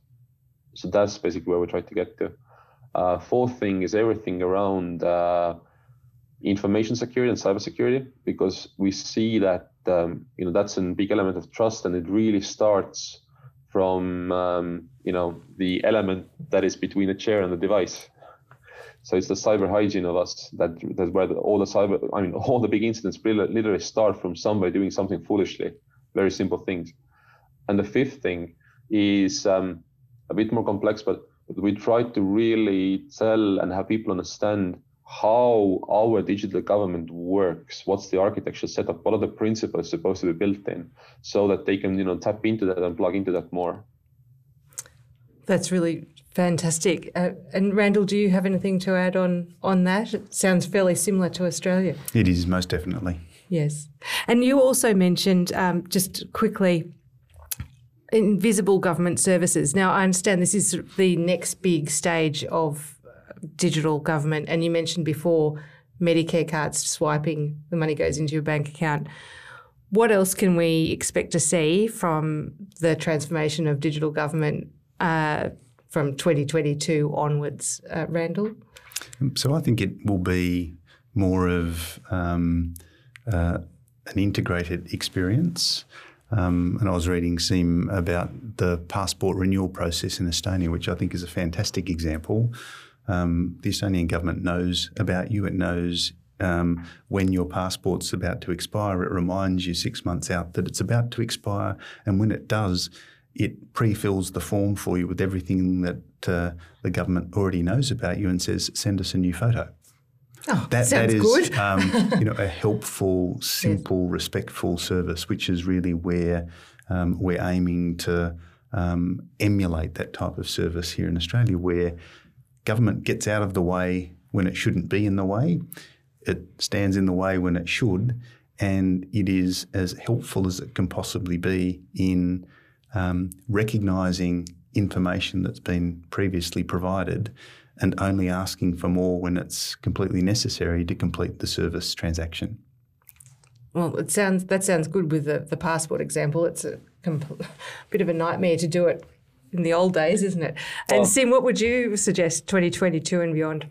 So that's basically where we try to get to. Uh, fourth thing is everything around uh, information security and cybersecurity because we see that um, you know that's a big element of trust and it really starts from um, you know the element that is between the chair and the device. So it's the cyber hygiene of us that that's where the, all the cyber, I mean, all the big incidents literally start from somebody doing something foolishly, very simple things. And the fifth thing is um, a bit more complex, but we try to really tell and have people understand how our digital government works what's the architecture setup what are the principles supposed to be built in so that they can you know tap into that and plug into that more. That's really fantastic. Uh, and randall do you have anything to add on on that? It sounds fairly similar to australia. It is most definitely. Yes. And you also mentioned um, just quickly invisible government services. Now i understand this is the next big stage of digital government, and you mentioned before Medicare cards swiping, the money goes into your bank account. What else can we expect to see from the transformation of digital government uh, from 2022 onwards, uh, Randall? So I think it will be more of um, uh, an integrated experience. Um, and I was reading some about the passport renewal process in Estonia, which I think is a fantastic example um, the Estonian government knows about you. It knows um, when your passport's about to expire. It reminds you six months out that it's about to expire. And when it does, it pre-fills the form for you with everything that uh, the government already knows about you and says, send us a new photo. Oh, that, sounds that is, good. um, you know, a helpful, simple, yes. respectful service, which is really where um, we're aiming to um, emulate that type of service here in Australia, where government gets out of the way when it shouldn't be in the way. It stands in the way when it should, and it is as helpful as it can possibly be in um, recognising information that's been previously provided and only asking for more when it's completely necessary to complete the service transaction. Well, it sounds that sounds good with the, the passport example. It's a bit of a nightmare to do it in the old days, isn't it? And well, Siim, what would you suggest 2022 and beyond?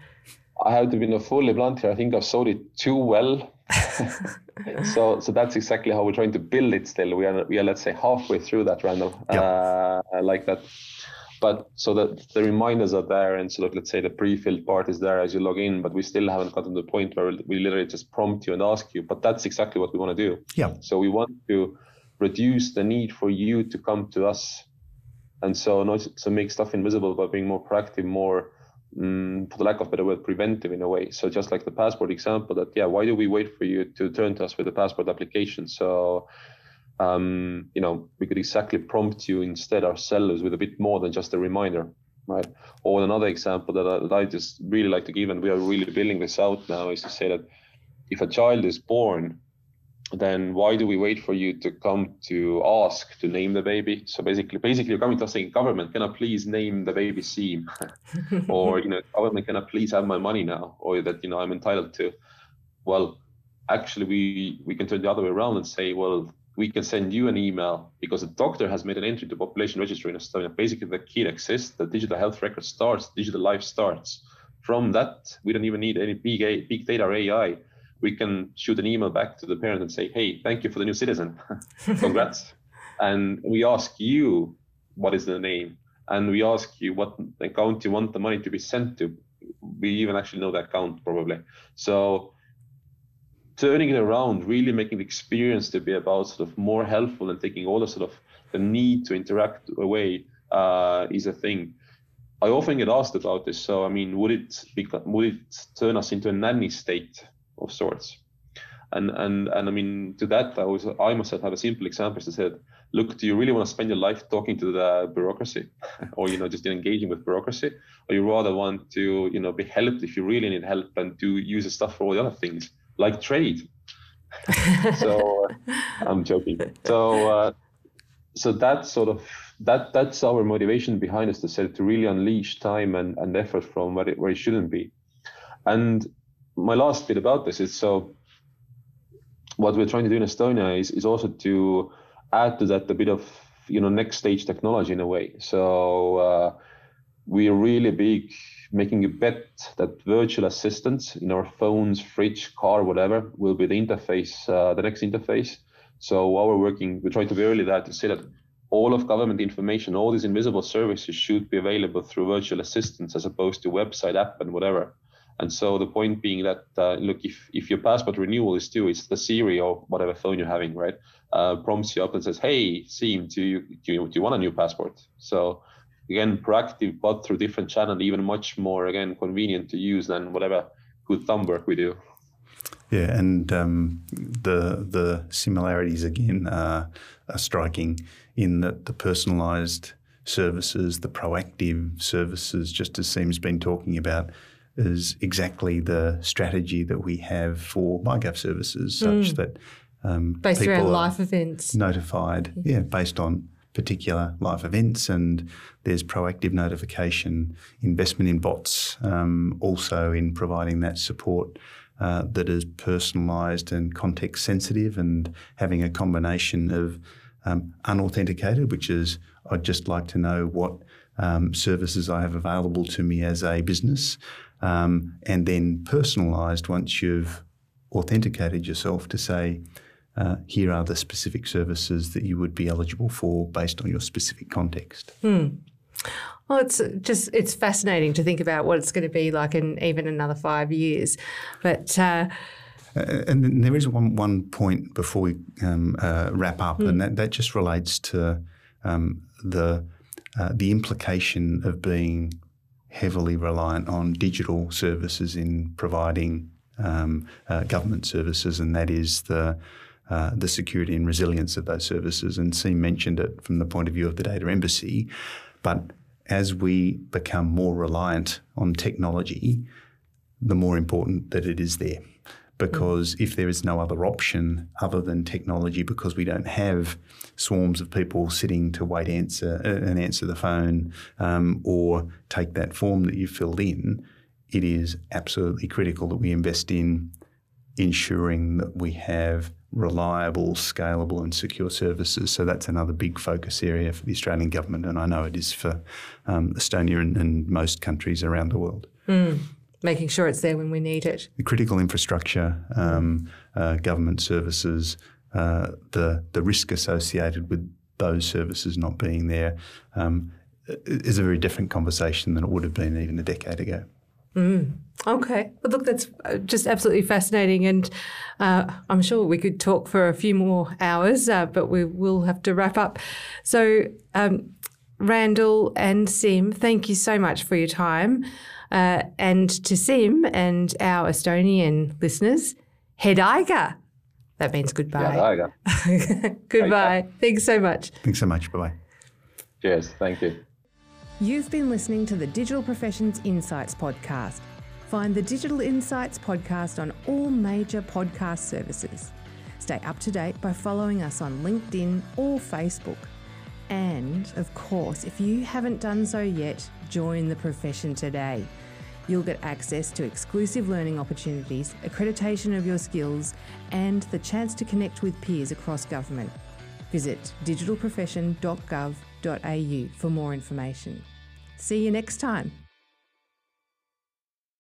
I have to be fully blunt here. I think I've sold it too well. so, so that's exactly how we're trying to build it. Still, we are, we are let's say halfway through that, Randall. Yep. Uh, I like that. But so that the reminders are there, and so let's say the pre-filled part is there as you log in. But we still haven't gotten to the point where we literally just prompt you and ask you. But that's exactly what we want to do. Yeah. So we want to reduce the need for you to come to us and so not to make stuff invisible, but being more proactive, more, um, for the lack of better word, preventive in a way. So just like the passport example, that yeah, why do we wait for you to turn to us with the passport application? So um, you know, we could exactly prompt you instead ourselves with a bit more than just a reminder, right? Or another example that I, that I just really like to give, and we are really building this out now, is to say that if a child is born then why do we wait for you to come to ask to name the baby? So basically, basically you're coming to us saying, government, can I please name the baby Siim? or, you know, government, can I please have my money now? Or that, you know, I'm entitled to. Well, actually we we can turn the other way around and say, well, we can send you an email because the doctor has made an entry to population registry in Estonia. Basically, the kid exists, the digital health record starts, digital life starts. From that, we don't even need any big, big data or AI we can shoot an email back to the parent and say, hey, thank you for the new citizen. Congrats. and we ask you what is the name. And we ask you what account you want the money to be sent to. We even actually know the account probably. So turning it around, really making the experience to be about sort of more helpful and taking all the sort of the need to interact away uh, is a thing. I often get asked about this. So, I mean, would it be, would it turn us into a nanny state? Of sorts. And and and I mean to that I was I myself have a simple example to said, look, do you really want to spend your life talking to the bureaucracy, or you know just engaging with bureaucracy, or you rather want to you know be helped if you really need help and to use the stuff for all the other things like trade. so uh, I'm joking. So uh, so that's sort of that that's our motivation behind us to say to really unleash time and, and effort from where it, where it shouldn't be. And my last bit about this is so what we're trying to do in Estonia is, is also to add to that a bit of you know next stage technology in a way. So uh, we are really big making a bet that virtual assistants in our phones, fridge, car, whatever will be the interface, uh, the next interface. So our working, we try to be early that to say that all of government information, all these invisible services should be available through virtual assistants as opposed to website app and whatever. And so the point being that uh, look, if if your passport renewal is due, it's the Siri or whatever phone you're having, right? Uh, prompts you up and says, "Hey, Siim, do you do you, do you want a new passport?" So again, proactive, but through different channel, even much more again convenient to use than whatever good thumb work we do. Yeah, and um, the the similarities again are, are striking in that the personalised services, the proactive services, just as Siim's been talking about, is exactly the strategy that we have for MyGov services, such mm. that um, based around life events notified, yeah, based on particular life events, and there's proactive notification, investment in bots, um, also in providing that support. Uh, that is personalised and context sensitive, and having a combination of um, unauthenticated, which is I'd just like to know what um, services I have available to me as a business, um, and then personalised once you've authenticated yourself to say, uh, here are the specific services that you would be eligible for based on your specific context. Hmm. Well, it's just it's fascinating to think about what it's going to be like in even another five years, but. Uh, uh, and there is one one point before we um, uh, wrap up, mm. and that, that just relates to um, the uh, the implication of being heavily reliant on digital services in providing um, uh, government services, and that is the uh, the security and resilience of those services. And Siim mentioned it from the point of view of the data embassy, but as we become more reliant on technology, the more important that it is there because mm. if there is no other option other than technology, because we don't have swarms of people sitting to wait answer uh, and answer the phone um, or take that form that you filled in, it is absolutely critical that we invest in ensuring that we have reliable, scalable, and secure services. So that's another big focus area for the Australian government, and I know it is for um, Estonia and, and, most countries around the world. Mm making sure it's there when we need it. The critical infrastructure, um, uh, government services, uh, the the risk associated with those services not being there um, is a very different conversation than it would have been even a decade ago. Mm. Okay. Well, look, that's uh, just absolutely fascinating. And uh, I'm sure we could talk for a few more hours, uh, but we will have to wrap up. So, um, Randall and Siim, thank you so much for your time. Uh, and to Siim and our Estonian listeners, Head aega. That means goodbye. goodbye. Thanks so much. Thanks so much. Bye bye. Cheers. Thank you. You've been listening to the Digital Professions Insights podcast. Find the Digital Insights podcast on all major podcast services. Stay up to date by following us on LinkedIn or Facebook. And, of course, if you haven't done so yet, join the profession today. You'll get access to exclusive learning opportunities, accreditation of your skills, and the chance to connect with peers across government. Visit digitalprofession.gov.au for more information. See you next time.